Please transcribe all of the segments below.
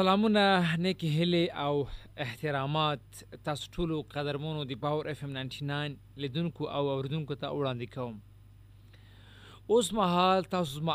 سلامونه نیک هلې او احترامات تاسو ټولو قدرمنو دی باور اف ام 99 لیدونکو او اوردونکو ته وړاندې کوم. اوس مهال تاسو ما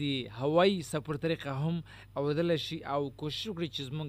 دی هوای سفر طریقه هم اوردل شي او کوشش وکړي چې زموږ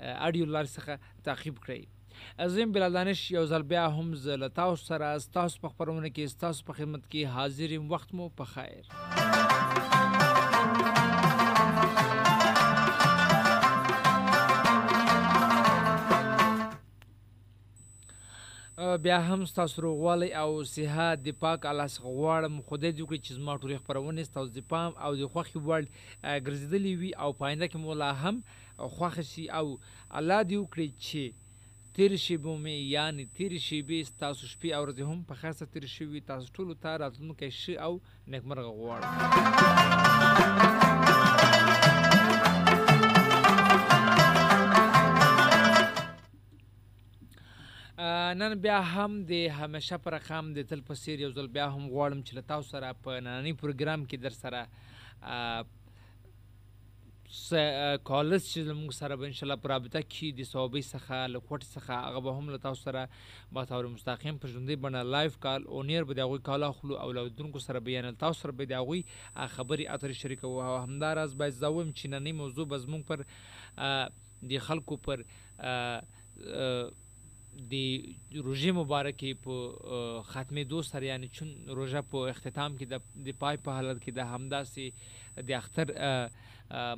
اډیو لار څخه تعقیب کړئ. عظیم بلال دانش، یو ځل بیا هم زه له تاسو سره تاسو په خبرونه کې تاسو په خدمت کې حاضر وخت مو په خیر. بیا هم ستاسو روغوالی او صحت د پاک الله څخه غواړم. خدای دې وکړي چې زما ټولې خپرونې، ستاسو د پام او د خوښې وړ ګرځېدلې وي او په آینده کې مو لا هم خوښه شي. او الله دې وکړي چې تیر شیبو مې یعنی تیر شیبې ستاسو شپې او ورځې هم په خیر سره تیر شوي تاسو ټولو ته راتلونکی ښه او نیکمرغه غواړم. نن بیا هم د همیشه پر رقم د تل په سیر یو ځل بیا هم غواړم چې له تاسو سره په نننی پروګرام کې در سره کالز چې موږ سره به ان شاء الله پر رابطه کې د صوبې څخه، له کوټ څخه، هغه به هم له تاسو سره با تور مستقیم په ژوندۍ بڼه لایف کال اونیر به د هغوی کالا خلو او لودونکو سره بیان یعنی تاسو سره به د هغوی خبرې اترې شریکو او همداراز باید زوم چې نننی موضوع به زموږ پر د خلکو پر، آ آ د روژې مبارکې په ختمې دو سره یعنی چون روژه په اختتام کې د پای په حالت کې د همداسې د اختر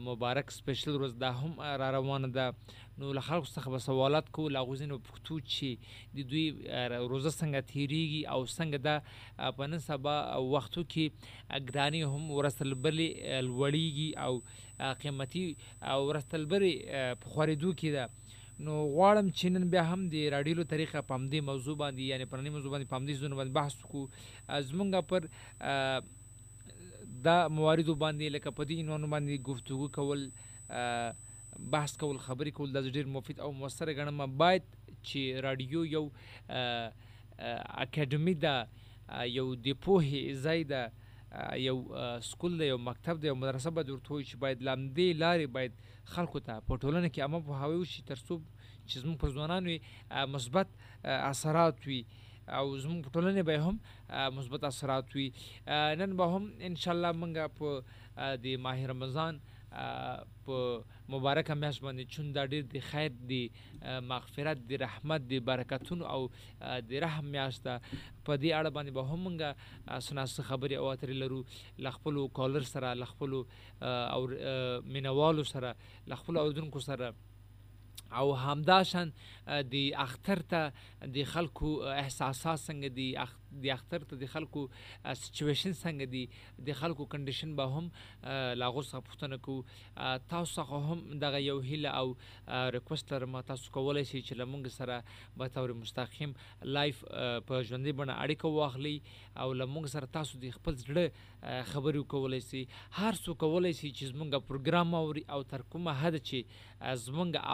مبارک سپیشل روز، دا هم را روانه ده نو له خلکو څخه به سوالات کو لا غوزینو پښتو چې د دوی روزه څنګه تیریږي او څنګه دا په نن سبا وختو کې ګرانی هم ورسل بلې لوړیږي او قیمتي او ورسل بلې په خورېدو کې ده نو غواړم چې نن بیا هم د راډیو طریقه په همدې موضوع باندې یعنی په نړۍ موضوع باندې، په همدې ځونه باندې بحث وکړو. زمونږ پر دا مواردو باندې، لکه په دې عنوان باندې گفتگو کول بحث کول، خبرې کول د ډېر مفید او مؤثر غنم باید چې راډیو یو اکیډمي ده یو د پوهې ځای ده یو سکول دی یو مکتب دی یو مدرسه به ورته وي چې باید لامدې لارې باید خلکو ته، په ټولنه کې عامه پوهاوی وشي، تر څو چې زموږ په ځوانانو مثبت اثرات وي. او زموږ په ټولنه به هم مثبت اثرات وي. نن به هم ان شاء الله موږ په د ماه رمضان په مبارک میاش باندې چون دا ډیر د خیر دی مغفرت دی، رحمت دی برکتون او د رحم میاش دا. په دې اړه باندې به هم موږ سناس خبرې او اترې لرو لخپل کالر سره لخپل او مینوالو سره لخپل اوردونکو سره او همداشان د اختر ته د خلکو احساسات څنګه دي دی اختر ته د خلکو سچویشن څنګه دی؟ د خلکو کنډیشن به هم لاغو څخه پوښتنه کو تاسو څخه هم دغه یو هیله او ریکوست لرم تاسو کولای شئ چې لمونږ سره به طور مستقیم لایف په ژوندۍ بڼه اړیکه واخلي او لمونږ سره تاسو د خپل زړه خبرې کولای شئ. هر څو کولای شئ چې زمونږ پروګرام اوري او تر کومه حد چې زمونږ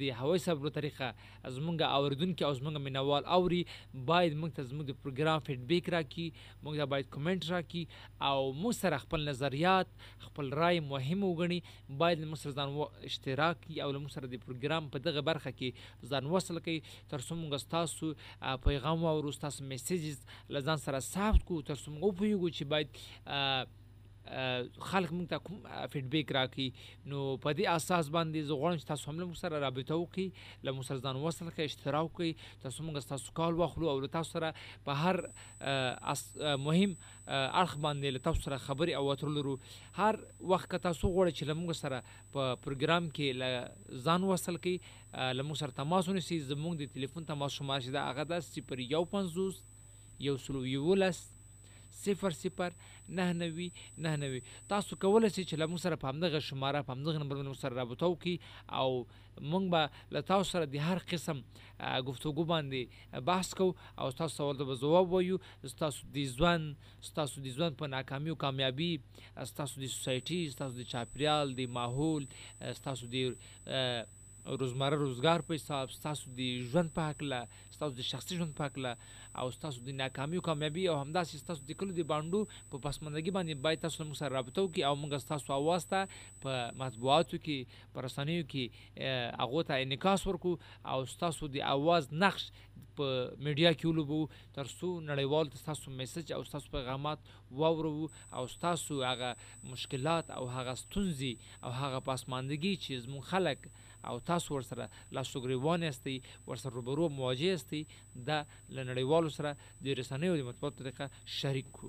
دی هوای صبر طریقه زمونږ اوریدونکو او زمونږ منوال اوري، باید موږ ته زمونږ د پروګرام فیډبیک راکړي موږ ته باید کمنټ راکړي او موږ سره خپل نظریات، خپل رائے مهم وګڼي. باید موږ سره ځان اشتراک او موږ سره د پروګرام په دغه برخه کې ځان وصل کړي. تر څو موږ تاسو پیغام او تاسو میسیجز لزان سره ثابت کو تر څو موږ په چې باید خلق مونږ ته کوم فیډبیک راکړي؟ نو په دې اساس باندې زه غواړم چې تاسو هم له سره رابطه وکړي له مو سره ځان وصل کړئ اشتراک وکړئ، تاسو مونږ تاسو کال واخلو او له تاسو سره په هر مهم اړخ باندې له تاسو سره خبرې او اترو لرو. هر وخت که تاسو غواړئ چې له مونږ سره په پروګرام کې له ځان وصل کړئ له مونږ سره تماس ونیسئ، زموږ د ټلیفون تماس شماره چې دا هغه ده صفر یو پنځوس، یو سلو یولس صفر صفر، نه نوي نه نوي. تاسو کولای شئ چې له موږ سره په همدغه شماره، په همدغه نمبر باندې سره رابطه وکړي او موږ به له تاسو سره د هر قسم گفتگو باندې بحث کوو او تاسو سوال ته ځواب وایو. تاسو د ځوان تاسو د ځوان په ناکامي او کامیابی تاسو د سوسایټي تاسو د چاپریال د ماحول تاسو د روزمره روزگار په حساب، ستاسو د ژوند په حق له ستاسو د شخصي ژوند په حق او ستاسو د ناکامي او کامیابی او همداسې ستاسو د کلو د باندو په پسمندګي باندې باید تاسو موږ سره رابطه وکړي او موږ ستاسو اواز ته په مطبوعاتو کې، په رسنیو کې هغه ته انعکاس ورکو او ستاسو د اواز نقش په میډیا کې ولوبو، تر نړیوال تاسو میسج او تاسو پیغامات واورو او تاسو هغه مشکلات او هغه ستونزې او هغه پاسماندګي چې زمون خلک او تاسو ور سره لاسوګریوان استي ور سره روبرو مواجه استي د لنړیوالو سره د رسنیو د مطبوعاتو طریقه شریک کو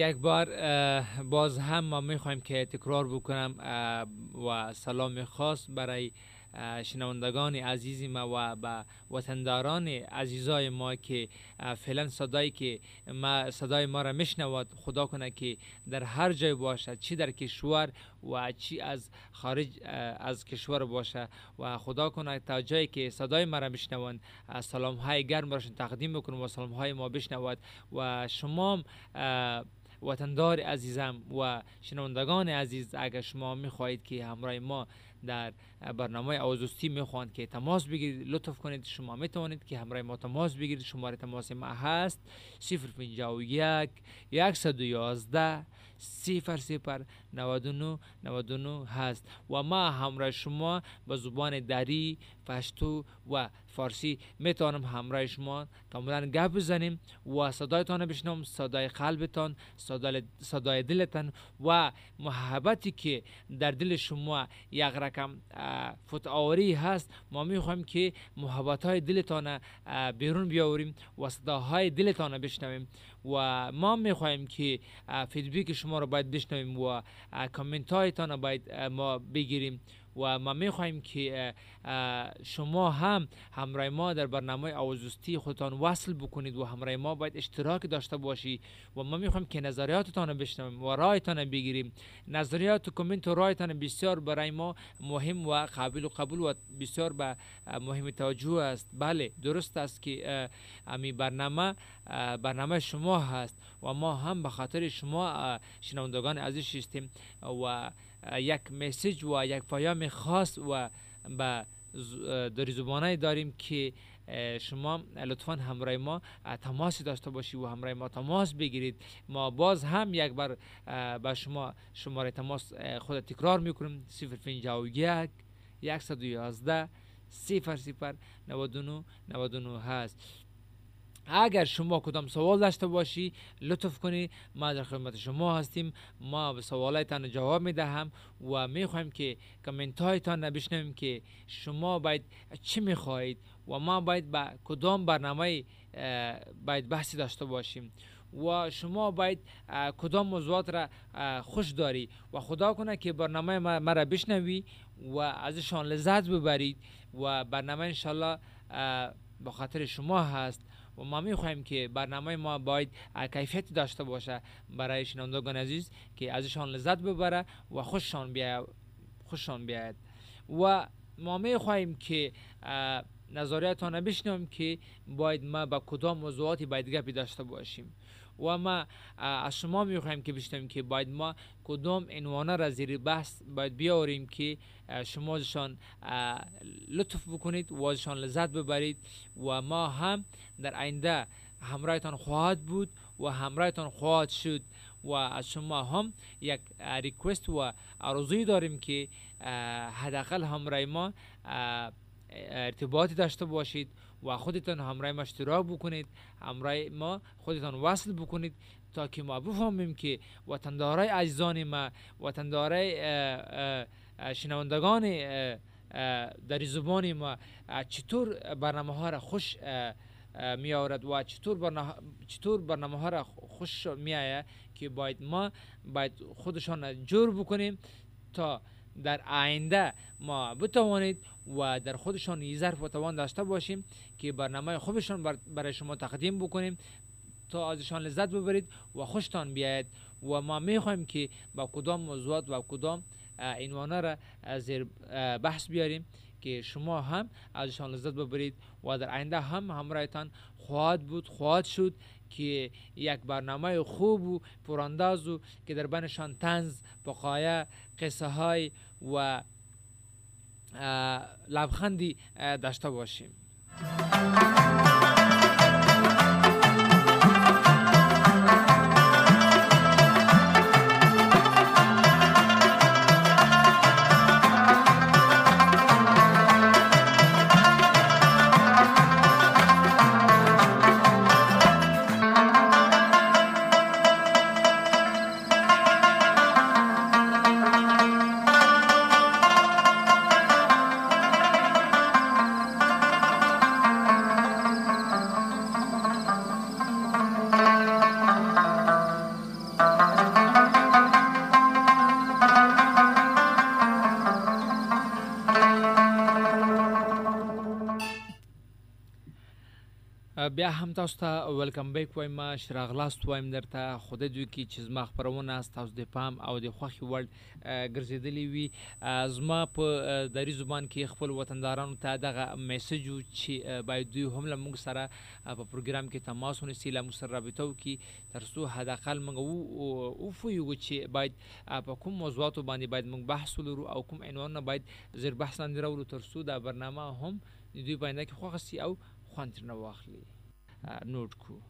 یک بار باز هم ما میخوایم که تکرار بکنم و سلام خاص برای شنوندگان عزیزی ما و با وطنداران عزیزای ما که فعلا صدایی که ما، صدای ما را میشنود خدا کنه که در هر جای باشه چی در کشور و چی از خارج از کشور باشه. و خدا کنه تا جایی که صدای ما را میشنوند سلام های گرم راشن تقدیم بکنم و سلام های ما بشنود. و شما وطندار عزیزم و شنوندگان عزیز اگر شما میخواهید که همراه ما در برنامه آزوستی میخواهند که تماس بگیرید. لطف کنید. شما میتوانید که همراه ما تماس بگیرید. شماره تماس ما هست. 051 111 صفر صفر 99 99 هست. و ما همراه شما به زبان دری پشتو و فارسی میتونم همراه شما کاملا گپ بزنیم و صدایتان بشنوم صدای قلبتان صدای, صدای دلتان و محبتی که در دل شما یک رقم فتعاری هست. ما میخوایم که محبت های دلتان بیرون بیاوریم و صداهای دلتان بشنویم و ما میخوایم که فیدبیک شما رو باید بشنویم و کامنت هایتان رو باید ما بگیریم. و ما میخواهیم که شما هم همراه ما در برنامه آوازوستی خودتان وصل بکنید و همراه ما باید اشتراک داشته باشی و ما میخوایم که نظریاتتان رو بشنویم و رایتان بگیریم. نظریات و کامنت و رایتان بسیار برای ما مهم و قابل و قبول و بسیار به مهم توجه است. بله، درست است که امی برنامه برنامه شما هست و ما هم به خاطر شما شنوندگان عزیز هستیم و یک مسیج و یک پیام خاص و به داری زبانه داریم که شما لطفا همراه ما تماس داشته باشی و همراه ما تماس بگیرید. ما باز هم یک بار به شما شماره تماس خود تکرار میکنیم. 051 111 صفر صفر 99 99 هست اگر شما کدام سوال داشته باشی، لطف کنی. ما در خدمت شما هستیم. ما به سوالایتان جواب می دهم و می خواهیم که کامنت هایتان بشنویم که شما باید چی می خواهید و ما باید با کدام برنامه باید بحثی داشته باشیم و شما باید کدام موضوعات را خوش داری و خدا کنه که برنامه ما را بشنوی و ازشان لذت ببرید و برنامه انشالله به خاطر شما هست. و ما میخواهیم که برنامه ما باید کیفیت داشته باشه برای شنوندگان عزیز که ازشان لذت ببره و خوششان بیاید خوششان بیاید. و ما میخواهیم که نظریتان بشنویم که باید ما به با کدام موضوعاتی باید گپی داشته باشیم. و ما از شما میخوایم که بشنویم که باید ما کدام عنوانه را زیر بحث باید بیاوریم که شما ازشان لطف بکنید و ازشان لذت ببرید و ما هم در آینده همراهتان خواهد بود و همراهتان خواهد شد و از شما هم یک ریکوست و عرضی داریم که حداقل همراه ما ارتباطی داشته باشید و خودتان همراه ما اشتراک بکنید، همراه ما خودتان وصل بکنید تا که ما بفهمیم که وطندارای عزیزان ما، وطندارای شنوندگان در زبان ما چطور برنامه ها را خوش می آورد و چطور برنامه چطور برنامه ها را خوش می آید که باید ما، باید خودشان جور بکنیم تا در آینده ما بتوانید و در خودشان یه ظرف و توان داشته باشیم که برنامه خوبشان برای شما تقدیم بکنیم. تا ازشان لذت ببرید و خوشتان بیاید و ما میخوایم که با کدام موضوعات و کدام عنوانه را زیر بحث بیاریم که شما هم ازشان لذت ببرید و در آینده هم همراهتان خواهد بود، خواهد شد که یک برنامه خوب و پرانداز و که در بینشان تنز بقایه قصه های و لبخندی داشته باشیم. بیا هم تاسو ته ویلکم بیک وایم شراغلاست وایم درته. خدای دوی کې چې زما خبرونه تاسو د پام او د خوښي وړ ګرځېدلی وي. زما په دری زبان کې خپل وطندارانو ته دغه میسج چې باید دوی هم له موږ سره په پروګرام کې تماس ونیسي، له موږ سره رابطه وکړي. تر څو حداقل موږ وفویږو چې باید په کوم موضوعاتو باندې باید موږ بحث ولرو او کوم عنوانونه باید زیر بحث لاندې راوړو. تر څو دا برنامه هم دوی باندې کې خوښه سي او خوند نه واخلي نوٹ کو۔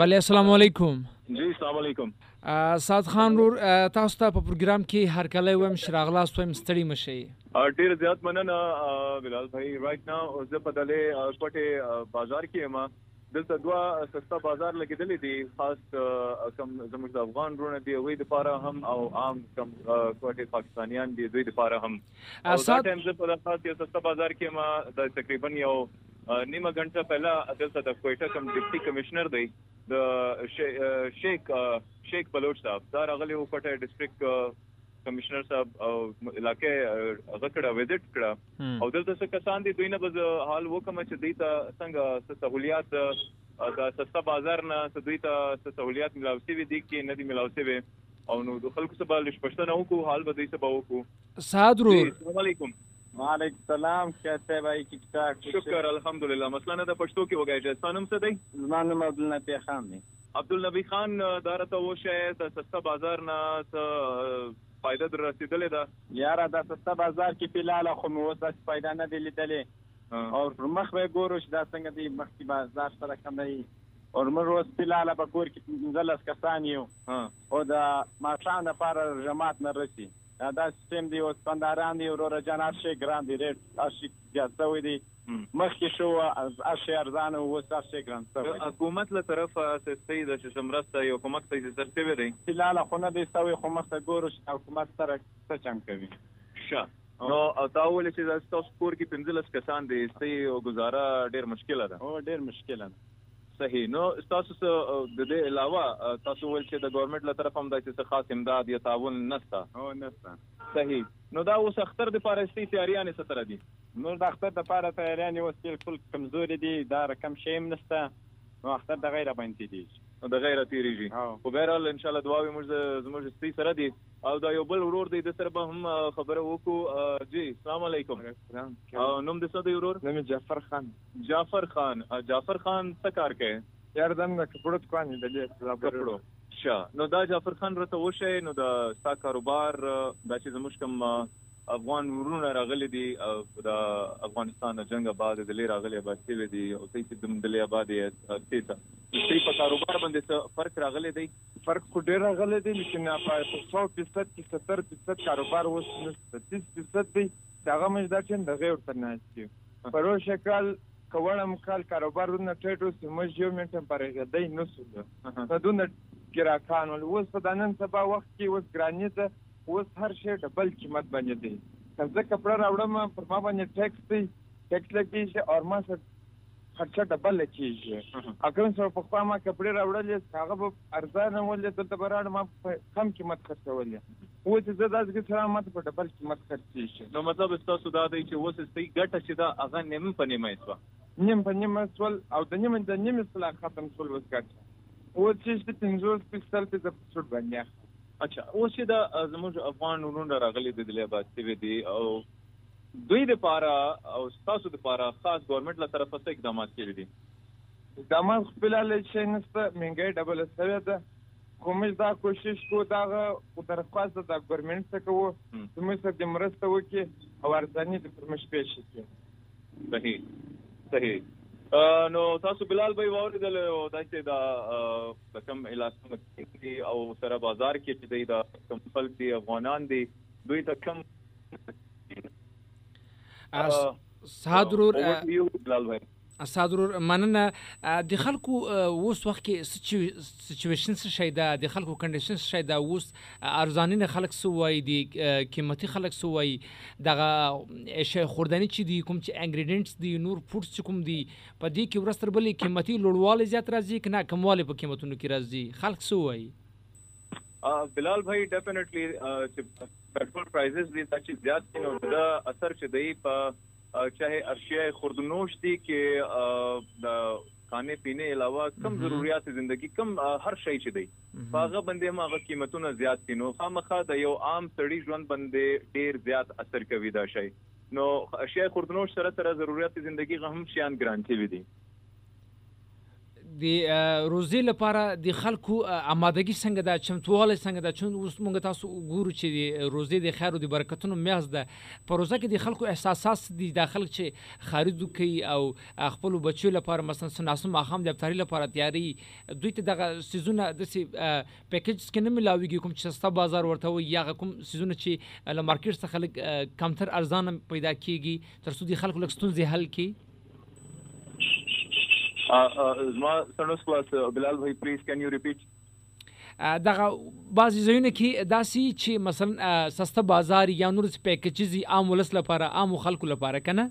بله السلام علیکم جی السلام علیکم سات خان رور تاسو ته په پروګرام کې هر کله ویم شراغلاس ویم ستړي مشي ډیر زیات مننه بلال بھائی رائټ ناو زه په دلې کوټه بازار کې ما دلته دوا سستا بازار لګیدلې دي خاص کم زموږ د افغان رونه دی وې د پاره هم او عام کم کوټه پاکستانیان دي دوی د پاره هم دا ټیم زه په یو سستا بازار کې ما د تقریباً یو نیمه غنټه پہلا دلته د کوټه کم ډیپټي کمشنر دی د شیخ شیخ بلوچ صاحب دا راغلی و کوټه ډیسټریکټ کمشنر صاحب او علاقې هغه کړه وزټ کړه او دلته څه کسان دي دوی نه بز حال وکم چې دوی ته څنګه سہولیات د سستا بازار نه دوی ته سہولیات ملاوي وي دي کې نه دي ملاوي وي او نو د خلکو سره بل شپشتنه وکړو حال به دوی سره وکړو سادرو السلام علیکم۔ وعلیکم السلام کیسے بھائی؟ ٹھیک ٹھاک؟ شکر الحمدللہ۔ مسئلہ نه د پښتو کې وګای چې سانم څه دی زما نوم عبد النبی خان دی عبد النبی خان دار ته و شې د سستا بازار نه څه فائدہ در رسیدلې ده یاره د سستا بازار کې فلال خو مو اوس فائدہ نه دی لیدلې او مخ به ګورو چې دا څنګه دی مخ کې بازار سره کم دی او موږ اوس فلال په کور کې پنځلس کسان یو۔ او د ماښام لپاره جماعت نه رسي دا دا سیستم دی اوس پنداران دی ورور جان ارشي ګران دی ریټ ارشي جاتوي دی مخکې شو ارشي ارزان او اوس ارشي ګران حکومت له طرف سستي د شمرسته یو کومک ته سرته وي دی فلال خو نه دی سوي خو مخته ګورو چې حکومت سره څه چم کوي ښه نو او تا ولې چې تاسو کور کې پنځلس کسان دي ستې او گزاره ډېر مشکله ده او ډېر مشکله ده صحیح. نو تاسو د دې علاوه تاسو ول چې د ګورنمنت له طرف هم د څه خاص امداد یا تعاون نشته او نشته صحیح. نو دا اوس اختر د پارستي تیاریانې تر دي نو د اختر د پاره تیاریانې اوس بالکل کمزوري دي دا رقم شی هم نشته نو اختر د غیره باندې نو د غیره تیریږي خو بهرحال ان شاء الله دعاوي موږ زموږ ستې سره دي او دا یو بل ورور دی د سره به هم خبره وکړو جی السلام علیکم او نوم د څه دی ورور نوم جعفر خان جعفر خان جعفر خان څه کار کوي یار دم د کپړو دکان د دې کپړو نو دا جعفر خان راته وشه نو دا ستا کاروبار دا چې زموږ کوم افغان ورونه راغلي دي د افغانستان جنگ آباد د لیر راغلي آباد شوی دي. او څه چې د لیر آباد یې تیته چې په کاروبار باندې څه فرق راغلي دی؟ فرق خو ډیر راغلی دی لیکن په 100% کې 70% کاروبار اوس 30% دی هغه مې دا چې د غیر تر نه شي پرو شکل کوړم کال کاروبارونه ټیټو سمج یو منټ پرې دی نو څه په دونه ګراکان ول. اوس په دنن سبا وخت کې اوس ګرانیت اوس هر شی ډبل قیمت باندې دی. کله کپڑا راوړم پر ما باندې ټیکس دی. ټیکس لګیږي او ما سره خرچه ډبل لګیږي. اګر سره په خپل ما کپڑے راوړل هغه به ارزانه ولې دلته براړ ما کم قیمت خرڅولې. او چې زه داسې کې سره ماته په ډبل قیمت خرڅېږي نو مطلب تاسو دا دی چې اوس ستې ګټه چې دا هغه نیم په نیمه اسوا نیم په نیمه سول او د نیمه د نیمه سلا ختم سول وس ګټه. او چې د پنځوس پکسل په څه باندې اچھا اوس چې د زموږ افغان ورونه راغلي د دلیا باد سی دي او دوی د پاره او تاسو د پاره خاص ګورنمنت له طرفه څه اقدامات کړي دي؟ اقدامات خپل له شي نسته منګي ډبل سوي ده. کومه دا کوشش کو دا او درخواست د ګورنمنت څخه وو چې موږ سره د مرسته وکي او ارزاني د پرمش پېښ شي صحیح صحیح. نو تاسو بلال بھائی واوریدل او داسې دا کم علاقو کې او سره بازار کې چې دا کم خلک دي افغانان دي دوی ته کم صادرور بلال بھائی. صادرور مننه د خلکو اوس وخت کې سچويشن څه شي دا د خلکو کنډیشن څه شي دا اوس ارزانینه خلک سو وای دي قیمتي خلک سو وای دغه شی خوردنی چې دي کوم چې انګریډینټس دي نور فوډس چې کوم دي په دې کې ورستر بلې قیمتي لوړواله زیات راځي کنه کمواله په قیمتونو کې راځي؟ خلک سو وای بلال بھائی ډیفینیټلی چې پیټرول پرایزز دي چې زیات دي، نو دا اثر چې دی؟ په چاہے اشیاء خوردنوش دی کہ کھانے پینے علاوہ کم ضروریات زندگی کم هر شی چې دی. هغه باندې هم هغه قیمتونه زیات دي نو خامخا د یو عام سړی ژوند باندې ډیر زیات اثر کوي دا شی. نو اشیاء خوردنوش سره سره ضرورت زندگی هم شیان ګران شي دي د روزي لپاره د خلکو آمادګي څنګه ده چمتواله څنګه ده؟ چون اوس موږ تاسو ګورو چې د روزي د خیر او د برکتونو میاز ده. په روزه کې د خلکو احساسات دي؟ د خلک چې خرید کوي او خپل بچو لپاره مثلا سناسو ماخام د افطاری لپاره تیاری، دوی ته دغه سيزونه د سي پیکیج کې نه ملاويږي کوم چې ستا بازار ورته وي یا کوم سيزونه چې له مارکیټ څخه خلک کمتر ارزان پیدا کیږي، تر څو د خلکو لکستون حل کی زما سنوس کلاس بلال بھائی پلیز کین یو ریپیٹ دغه بعضی ځایونه کې داسي چې مثلا سسته بازار یا نور پیکیجز عام ولس لپاره عام خلکو لپاره کنه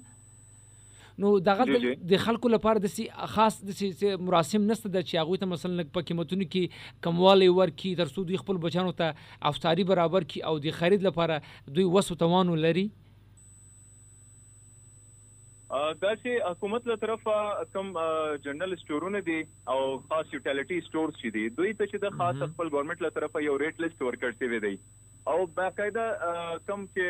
نو دغه د خلکو لپاره د خاص د مراسم نسته د چې هغه ته مثلا په قیمتونو کې کموالی ورکی تر څو دوی خپل بچانو ته افطاری برابر کی او د خرید لپاره دوی وسو توانو لري دا چې حکومت له طرفه کوم جنرال سٹورونه دي او خاص یوټیلیټي سٹورز چې دي. دوی ته چې د خاص خپل ګورنمنت له طرفه یو ریټ لیست ورکړ شوی دی. او باقاعده کم چې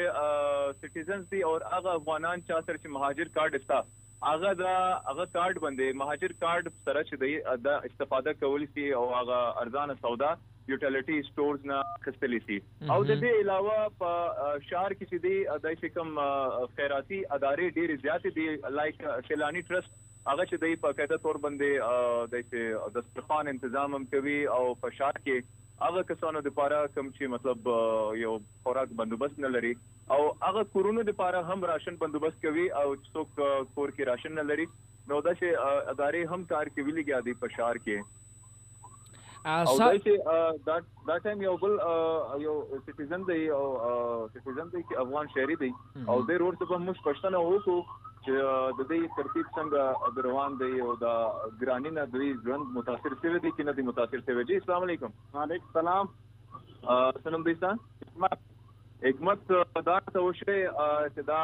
سټیزنز دي او هغه افغانان چې سره چې مهاجر کارت استا هغه دا هغه کارت باندې مهاجر کارت سره چې دی دا استفاده کولی شي او هغه ارزانه سودا یوټیلیټي سٹورز نه خستلی سي او د دې علاوه په شهر کې دی د شکم خیراتي ادارې ډېر زیات دي لایک سیلانی ټرست هغه چې دی په قاعده تور باندې د چې د ستخان تنظیم هم کوي او په شهر کې هغه کسانو لپاره کوم چې مطلب یو خوراک بندوبست نه لري او هغه کورونو لپاره هم راشن بندوبست کوي او څوک کور کې راشن نه لري. نو دا چې ادارې هم کار کوي لګیا دي په شهر کې. او دای چې دا دا ټایم یو بل یو سټیزن دی او سټیزن دی چې افغان شهري دی. او د روډ څخه موږ پښتنه وکړو. چې د دې ترتیب څنګه روان دی او دا ګرانی نه دوی ژوند متاثر شوی دی چې نه دی متاثر شوی دی السلام علیکم وعلیکم السلام سنم دیسا حکمت دا ته وشه چې دا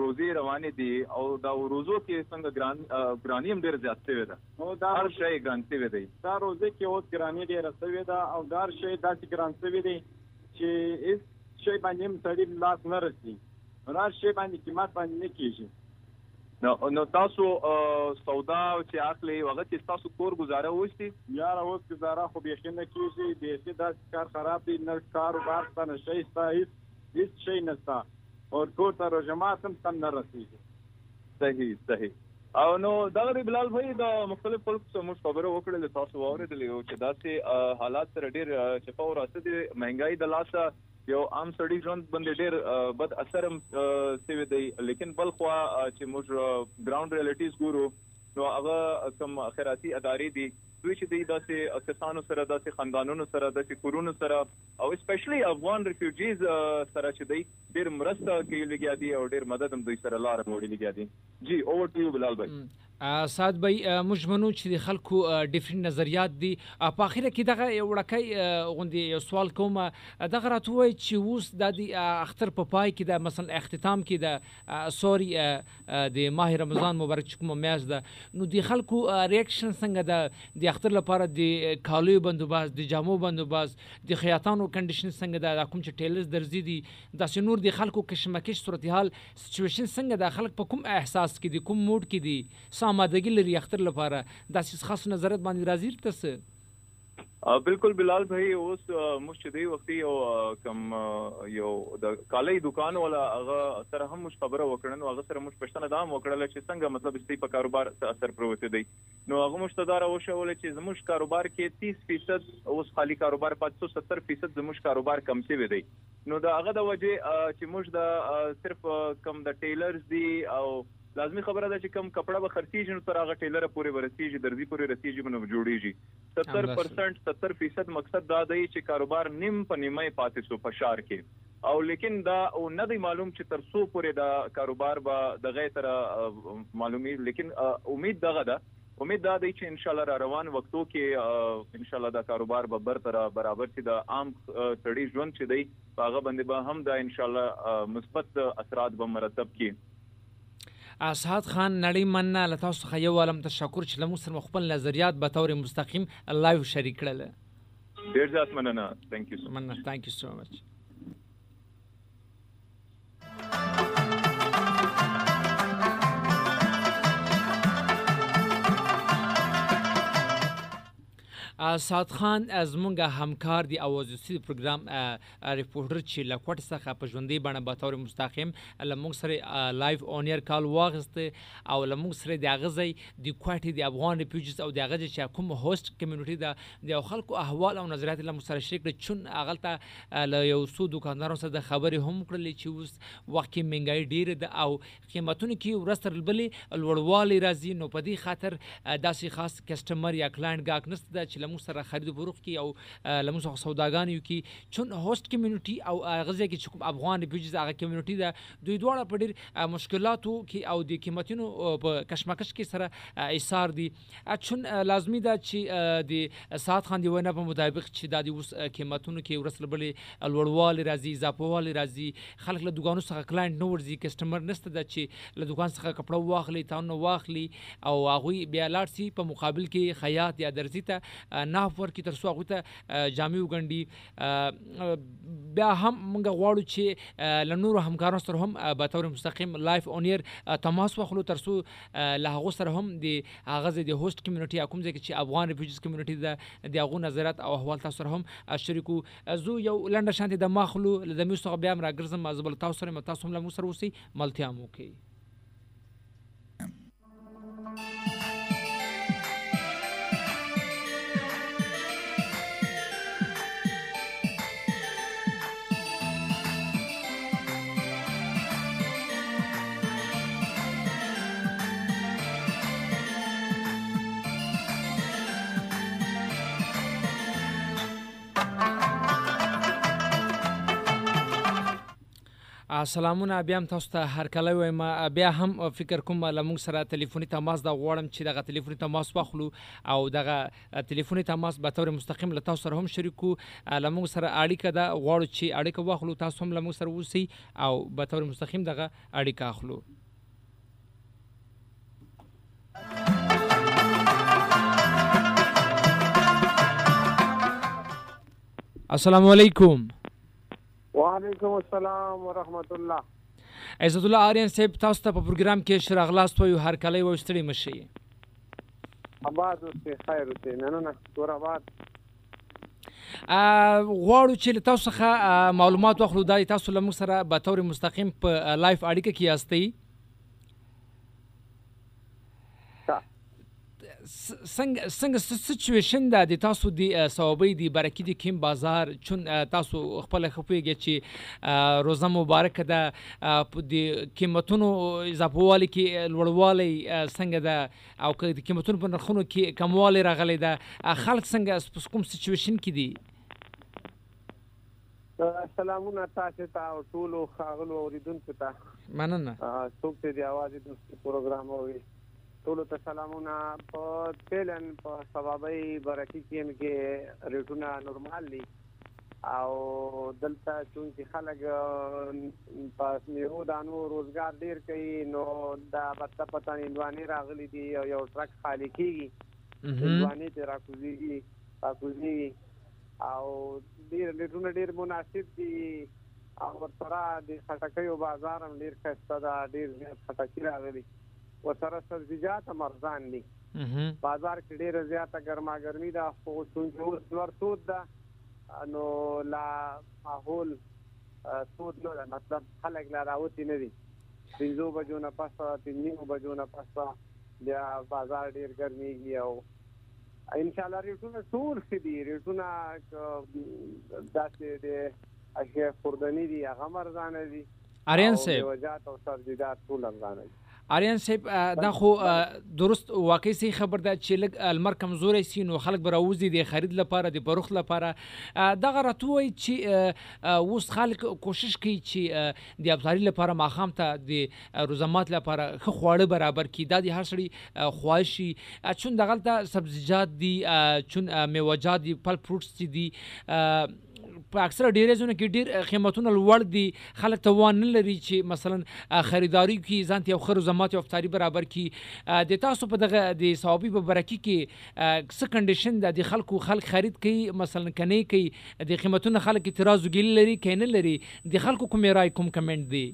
روزي روانې دي او دا روزو کې څنګه ګران ګرانی هم ډېر زیات شوی ده نو دا هر شی ګران شوی دی دا روزي کې اوس ګرانی ډېر شوی ده او دا شی داسې ګران شوی دی چې هیڅ شی باندې هم سړی لاس نه رسي هر شی باندې قیمت باندې نه کیږي نو نو تاسو سودا چې اخلي چې تاسو کور گزاره یار اوس گزاره خو به کیږي. کار خراب دي نه نه شي ستا هیڅ شي نه ستا. او کور ته هم تم نه رسیږي. صحیح صحیح. او نو غری بلال بھائی دا مختلف خلق سره موږ خبرو وکړل تاسو چې دا سه حالات سره ډیر چپا او راسته دي. مهنګای د لاسه یو عام سړی ژوند باندې ډېر بد اثر هم سوی دی. لیکن بل خوا چې موږ ګراوند ریالټیز ګورو، نو هغه کوم خیراتي ادارې دي. دوی چې دی داسې کسانو سره، داسې خاندانونو سره، داسې کورونو سره، او سپیشلی افغان ریفیوجیز سره چې دی ډېر مرسته کوي لګیا دي او ډېر مدد هم دوی سره لار موړي لګیا دي. جی اوور ټو یو بلال بھائی. سات بای موږ منو چې خلکو ډیفرنٹ نظریات دي. په اخره کې دغه وړکای غوندي یو سوال کوم دغه راتوي چې اوس د اختر په پای کې د مثلا اختتام کې د سوري د ماه رمضان مبارک کوم میاش ده. نو د خلکو ریاکشن څنګه ده؟ د اختر لپاره د کالو بندوباس د جامو بندوباس د خیاطانو کنډیشن څنګه دا کوم چې ټیلرز درځي دي؟ د نور د خلکو کشمکش صورتحال سچویشن څنګه د خلک په کوم احساس کې دي؟ کوم موډ کې دي؟ آمادگی لري اختر لپاره؟ داسې خاص نظرت باندې راځي، تاسو؟ بالکل بلال بھائی اوس مشدی وختي او کم یو، د کالای دکان ولا هغه سره هم مش خبره وکړن او هغه سره مش پښتنه دام وکړل چې څنګه مطلب استي په کاروبار اثر پروت دی۔ نو هغه مشتدار او شول چې زموږ کاروبار کې 30% اوس خالی کاروبار 570% زموږ کاروبار کم شوی دی۔ نو دا هغه د وجه چې موږ د صرف کم د ټیلرز دی، او لازمی خبره ده چې کم کپڑا به خرڅیږي نو تر هغه ټیلر پورې ورسیږي درځي پورې رسیږي نو جوړیږي. 70% 70% مقصد دا دی چې کاروبار نیم په نیمه پاتې سو په شار کې. او لیکن دا او نه دی معلوم چې تر څو پورې دا کاروبار به د غیر تر معلومي لیکن امید دغه ده. امید دا دی چې ان شاء الله را روان وختو کې ان شاء الله دا کاروبار به بر تر برابر شي. د عام سړي ژوند چې دی هغه باندې به هم دا ان شاء الله مثبت اثرات به مرتب کړي. اسعد خان نړۍ مننه. له تاسو څخه یو عالم تشکر چې لمو سره خپل نظریات به تور مستقیم لایو شریک کړل. ډیر ځات مننه. ثانک یو مننه. ثانک یو سو مچ سات خان از مونږه همکار دی اوازې سي پروګرام ریپورټر چې لکوټ څخه په ژوندۍ باندې به تور مستقیم لمونږ سره لایو اونیر کال واغسته، او لمونږ سره د اغزي د کوټي د افغان ریفیوجیز او د اغزي چې کوم هوست کمیونټي دا د خلکو احوال او نظریات لمونږ سره شریک کړي. چون اغلته ل یو سو دکاندارو سره د خبرې هم کړلې چې اوس وخت کې منګای ډیر ده، او قیمتونه کې ورستر البلې الوړوالي راځي. نو په دې خاطر داسې خاص کسٹمر یا کلاینټ گاک نست چې لمو سره خرید و فروخت کی او لمو سره سوداګان یو کی. چون هوست کمیونټي او غزه کې کوم افغان ریفیوجیز هغه کمیونټي ده، دوی دواړه په ډیر مشکلاتو کې او د قیمتونو په کشمکش کې سره ایثار دي چون لازمی ده چې د سات خان دی ونه په مطابق چې د اوس قیمتونو کې ورسل بلې لوړوال راځي اضافهوال راځي. خلک له دکانو څخه کلاینټ نو ورځي کسٹمر نشته د چې له دکان څخه کپڑا واخلي تاسو واخلي، او هغه بیا لاړ سي په مقابل کې خیاط یا درزي ته. ناف ورکی تر څو هغه ته جامع وګنډي بیا هم موږ غواړو چې لنور همکارانو سره هم به تور مستقیم لایف اونیر تماس واخلو تر څو له هغه سره هم د هغه د هوست کمیونټي کوم ځای چې افغان ریفیوجیز کمیونټي د د هغه نظرات او احوال تاسو سره هم شریکو زو یو لنډه شانتي د ماخلو د میوسو بیا راګرزم مزبل تاسو سره تاسو هم له مو سره وسی ملتیا مو کوي سلامونه، بیا هم تاسو ته هرکلی وایم. بیا هم فکر کوم له موږ سره تلیفوني تماس دا غواړم چې دغه تلیفوني تماس واخلو او دغه تلیفوني تماس به طور مستقیم له تاسو سره هم شریکو له موږ سره اړیکه ده غواړو چې اړیکه واخلو، تاسو هم له موږ سره اوسئ او به طور مستقیم دغه اړیکه اخلو. السلام علیکم. وعلیکم السلام ورحمت الله عزت الله آریان صاحب تاسو ته په پروګرام کې شراغلاست وایو هر کله و ستړي مشي آباد اوسه خیر اوسه نه نه تور آباد غواړو چې تاسو څخه معلومات واخلو دا تاسو لمو سره به تور مستقیم په لایف اړیکه کې یاستئ. څنګه څنګه سچويشن دا د تاسو د ثوابي دی برکې د کیم بازار چون تاسو خپل خپويږي چې روزه مبارک ده د قیمتونو اضافوالي کې لوړوالي څنګه ده او که د قیمتونو په نرخونو کې کموالی راغلی ده. خلک څنګه کوم سچويشن کې دي؟ سلامونه تاسو ته او ټول خاغلو اوریدونکو ته. مننه. څوک چې دی اواز د پروګرام اوریدونکو ټول ته سلامونه. په تلن په سببي برکې کې کې ریټونه نورمال دي. او دلته چې خلک په میو دانو روزګار ډیر کوي نو دا پته پته نیوانی راغلي دي او یو ټرک خالی کیږي. نیوانی ته راکوزيږي راکوزيږي او ډیر ریټونه ډیر مناسب دي. او ورسره د خټکیو بازار هم ډیر ښه ده ډیر خټکی راغلي. ورسره سبزیجات هم ارزان دي. بازار کې ډیره زیاته ګرما ګرمي ده خو څنګه اوس نور سود ده. نو لا ماحول سود نه ده. مطلب خلک لا راوتی نه دي. پنځو بجو نه پس پنځو بجو نه پس بیا بازار ډیر ګرميږي او ان شاء الله ریټونه ټول ښه دي. ریټونه داسې دي اشیاء خوردنی دي هغه مرزانه دي. اریان سه وجات او سبزیجات ټول مرزانه دي. آریان صاحب دا خو درست واقعي صحیح خبر ده چې لګ المر کمزوري سي نو خلک براوزي د خرید لپاره د بروخ لپاره. دا غراتوي چې اوس خلک کوشش کوي چې د ابزاري لپاره ماخام ته د روزمات لپاره خو خواړه برابر کی دا د هر سړي خواهشي چون دغلته سبزیجات دي چون میوجات دي پل فروټس دي په اکثره ډیره زونه کې ډیر قیمتونه لوړ دي. خلک ته وان نه لري چې مثلا خریداري کی ځان ته خرو زمات او افطاری برابر کی د تاسو په دغه، د ثوابي په برکی کې څه کنډیشن د خلکو خلک خرید کوي، مثلا کني کوي. د قیمتونه خلک اعتراض وګیل لري کین لري؟ د خلکو کوم رائے کوم کمنټ دی؟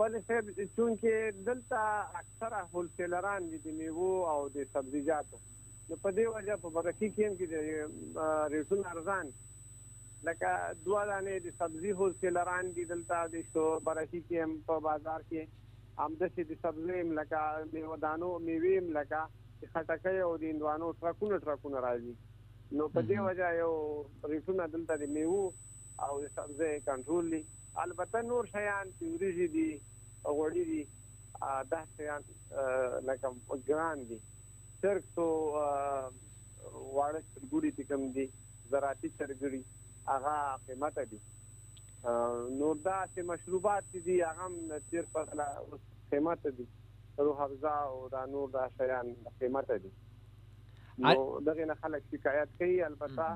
بل صاحب، چونکه دلته اکثره هول سیلران دي، د میوه او د سبزیجاتو. نو په دې وجه په برکی کې کې د ریټون ارزان. لکه دوا دانې د سبزی هول سیلران دي دلته د شو برکی کې په بازار کې آمده د سبزی لکه میوه دانو میوه لکه خټکې او د اندوانو ټرکونه ټرکونه راځي. نو په دې وجه یو ریټون دلته د میوه او د سبزی کنټرول دي. البته نور شیان پیوريږي دي غوړي دي دا شیان لکه ګران دي. چرګ تو واړه چرګوړي چې کوم دي زراعتي چرګړي هغه قیمت دي. نور دا چې مشروبات دي هغه هم تیر په قیمت دي. روح افزا او دا نور دا شیان قیمت دي. نو دغه نه خلک شکایت کوي البته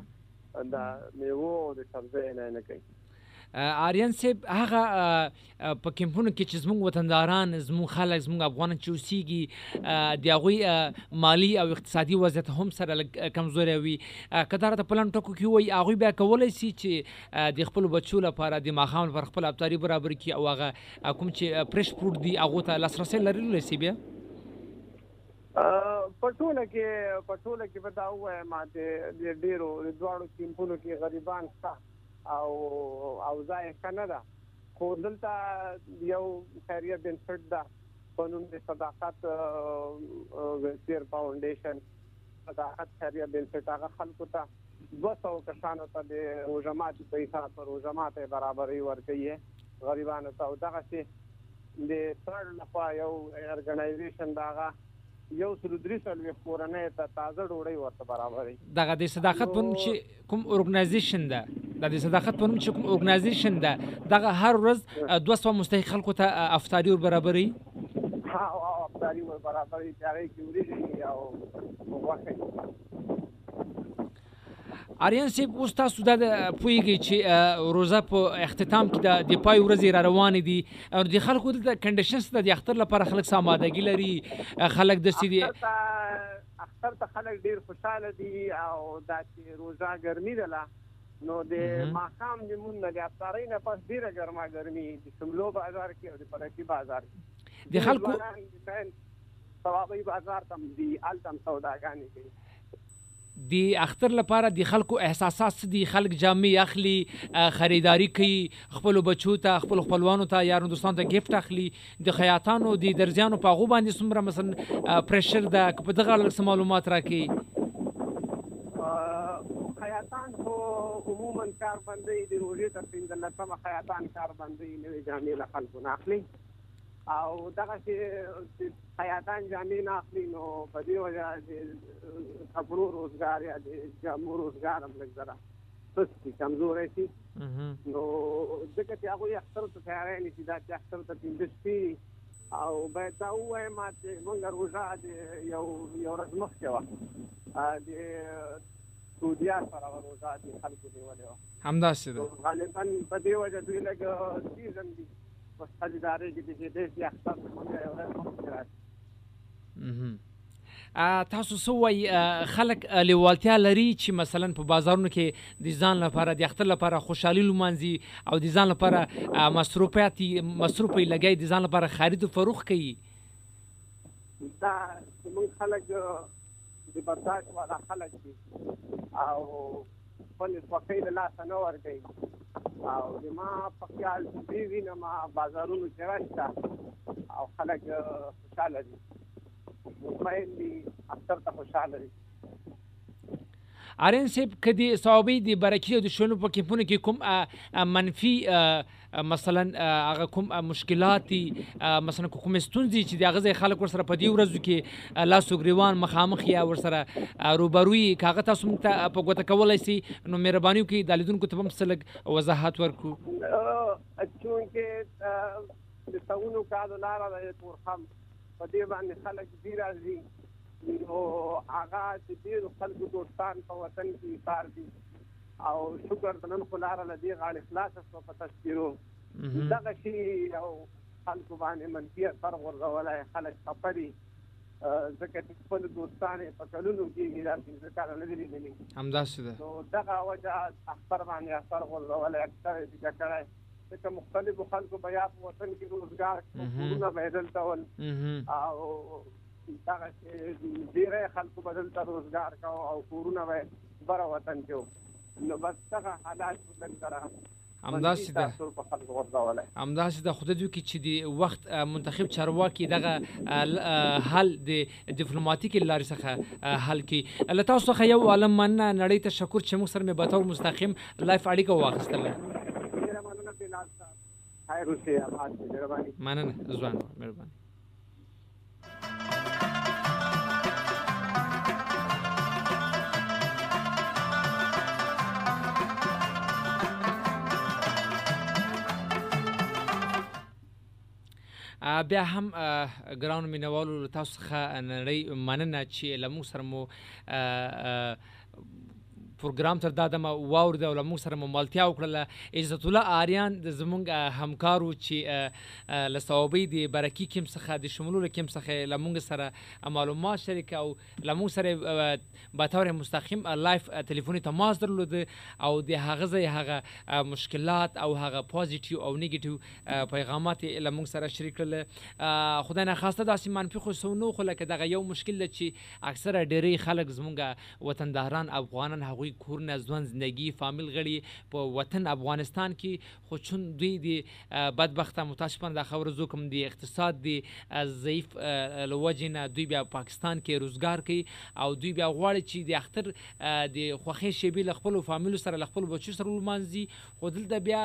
دا میوه او د سبزی نه نه کوي. آریان صاحب، هغه په کمپونو کې چې زموږ وطنداران، زموږ خلک، زموږ افغان چې اوسېږي د هغوی مالی او اقتصادي وضعیت هم سره کمزوري وي. کدار ته پلان ټکو کې وي هغوی بیا کولای شي چې د خپل بچو لپاره، د ماخام پر خپل ابتاري برابر کی او هغه کوم چې پرش فروټ دی هغه ته لاسرسي لري لسی بیا پټوله کې پټوله کې ودا وای ماته د ډیرو، د دواړو کمپونو کې غریبان شته. او او ځای کنه ده. خو دلته یو خیریه بنسټ ده په نوم د صداقت ویلفیر فاونډیشن. صداقت خیریه بنسټ هغه خلکو ته دو سو کسانو ته د روزمات په حساب پر روزمات برابرۍ ورکړي غریبانو ته او دغه چې د سر لخوا یو ارګنایزیشن داغه یو سل درې سل کورنۍ ته تازه ډوډۍ ورته برابرې دغه د صداقت په نوم چې کوم ارګنایزیشن ده؟ د صداقت په نوم چې کوم اورګنایزیشن ده دغه هر ورځ دوه سوه مستحق خلکو ته افطاري ور برابري. ها او افطاري ور برابري چې کې وریجې او غوښې آریان صاحب اوس تاسو دا پوهیږئ چې روزه په اختتام کې د د پای ورځې را روانې دي. او د خلکو د کنډیشنز د اختر لپاره خلک سامادګي لري؟ خلک د سړي اختر ته خلک ډیر خوشاله دي او دا چې روزه ګرمي ده نو د ماقام د مون نه د افطارۍ نه پس ډیره ګرما ګرمي د شملو بازار کې او د بازار کې. د خلکو ثوابي بازار تم دي التم سوداګانی کوي. د اختر لپاره د خلکو احساسات دي؟ خلک جامې اخلي خریداري کوي خپل بچو ته خپل خپلوانو ته یا هندستان ته گیفت اخلي. د خیاطانو د درځانو په غو باندې سمره مثلا پرشر د په دغه معلومات راکې؟ خیاطان خو عموما کار باندې د روزي تر لکه خیاطان کار باندې نوې جامې له خلکو نه اخلي او دغه چې حیاتان جامې نه اخلي نو په دې وجه د کپړو روزګار یا د جامو روزګار هم لږ ذره سستی کمزوری شي نو ځکه چې هغوی اختر ته تیاری نیسي دا چې اختر ته پنځه شپې او باید دا ووایم چې مونږ روژه د یو یو ورځ مخکې وه د سعودیا سره روژه د خلکو نیولې وه. همداسې ده. غالبا په دې وجه دوی لږ سیزن دي. په خریداري کې د دې چې یو ورځ مخکې راشي تاسو سو وای خلک لیوالتیا لري چې مثلا په بازارونو کې د ځان لپاره د اختر لپاره خوشحالي لمانځي او د ځان لپاره مصروفیات مصروفي لګي د ځان لپاره خرید او فروخت کوي؟ دا موږ خلک د برداشت والا خلک دي او خپل خوښۍ له لاسه نه ورکوي او د ما په خیال دې وینم بازارونو کې راشته او خلک خوشاله دي مطمئن دي اکثر ته خوشاله دي ارین سیب کدی صحابی دی برکی د شنو په کیپونه کې کوم منفي مثلا هغه کوم مشکلات مثلا کوم ستونزې چې د هغه خلک ور سره په دی ورځو کې لا سوګریوان مخامخ یا ور سره روبروي کاغه تاسو ته په ګوته کولای شي نو مهرباني وکړئ د لیدونکو ته هم سلګ وضاحت ورکو. چونکه د تاونو کالو لاره د تورخم په دې باندې خلک دی راځي. نو هغه د ډیرو خلکو دوستان په وطن کې کار دي او شکر د نن خلاره لدی غاړي خلاص شو په تذکیرو دغه شی او خلکو باندې منفي اثر ورغولای خلک خپري. ځکه چې خپل دوستان په کلونو کې دا څنګه کار نه دي دي. همداسې ده. نو دغه وجه اخبار باندې اثر ورغولای اکثر دې کړای ځکه مختلفو خلکو بیا په وطن کې روزګار کورونه بدل تول او دغه ډیره خلکو بدل ته روزګار کاو او کورونه به بر وطن کې نو بس دغه حالات بدل سره همداسې ده. همداسې ده دوی کې چې د وخت منتخب چارواکي دغه حل د ډیپلوماټیک لارې څخه حل کی الله تاسو څخه یو عالم من نړۍ ته شکر چې موږ سره مې به تور مستقیم لایف اړیکه واخیستله مننه ځوان مهرباني. بیا هم ګراوند مینوالو تاسو څخه نړۍ مننه چې لمو سره مو پروګرام تر دا دمه واور د علماء سره ممالتیا وکړه عزت الله آریان د زمونږ همکارو چې لسوابي د برکی کیم څخه، د شمولو کیم څخه لمونږ سره معلومات شریک او لمونږ سره به تور مستقیم لایف ټلیفوني تماس درلود او د هغه ځای هغه مشکلات او هغه پوزټیو او نیگیټیو پیغامات لمونږ سره شریک کړل. خدای نه خواسته داسې منفي خو سونو خو لکه دغه یو مشکل چې اکثره ډېری خلک زمونږ وطنداران، افغانان، هغوی کورونه ځوان زندگی، فامیل غړي په وطن افغانستان کې خو چون دوی دی بدبخته متاسفانه د خبر زو کوم دی، اقتصاد دی ضعیف لوجنه دوی بیا پاکستان کې روزګار کوي او دوی بیا غواړي چې د اختر د خوخي شیبي ل خپل فامیل سره ل خپل بچو سره لمانځي. خو دلته بیا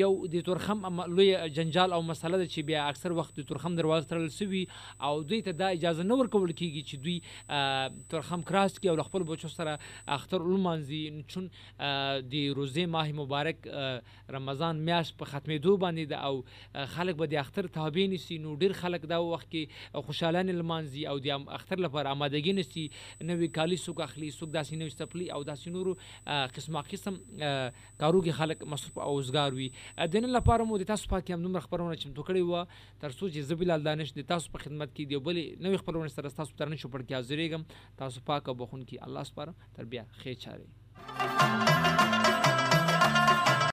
یو د تورخم لوی جنجال او مسله ده چې بیا اکثر وخت د تورخم دروازه ترل سوي. او دوی ته دا اجازه نه ورکول کیږي چې دوی تورخم کراس کې او خپل بچو سره اختر لمانځي چون د روزه ماه مبارک رمضان میاش په ختمېدو باندې د او خلک به د اختر تابع نسی نو ډیر خلک دا وخت کې خوشاله لمانځي او د اختر لپاره آمادګي نسی نوې کالی سوق اخلي سوق داسې نوې سپلی او داسې نورو قسمه قسم کارو کې خلک مصرف او اوزګار وي د نن لپاره مو د تاسو پاک هم نمبر خبرونه چمتو کړی و تر څو چې زبیل دانش د تاسو په خدمت کې دی بلې نوې خبرونه سره تاسو ترنه شو پړ کې حاضرېږم تاسو پاک او بخون کې الله سپاره تر بیا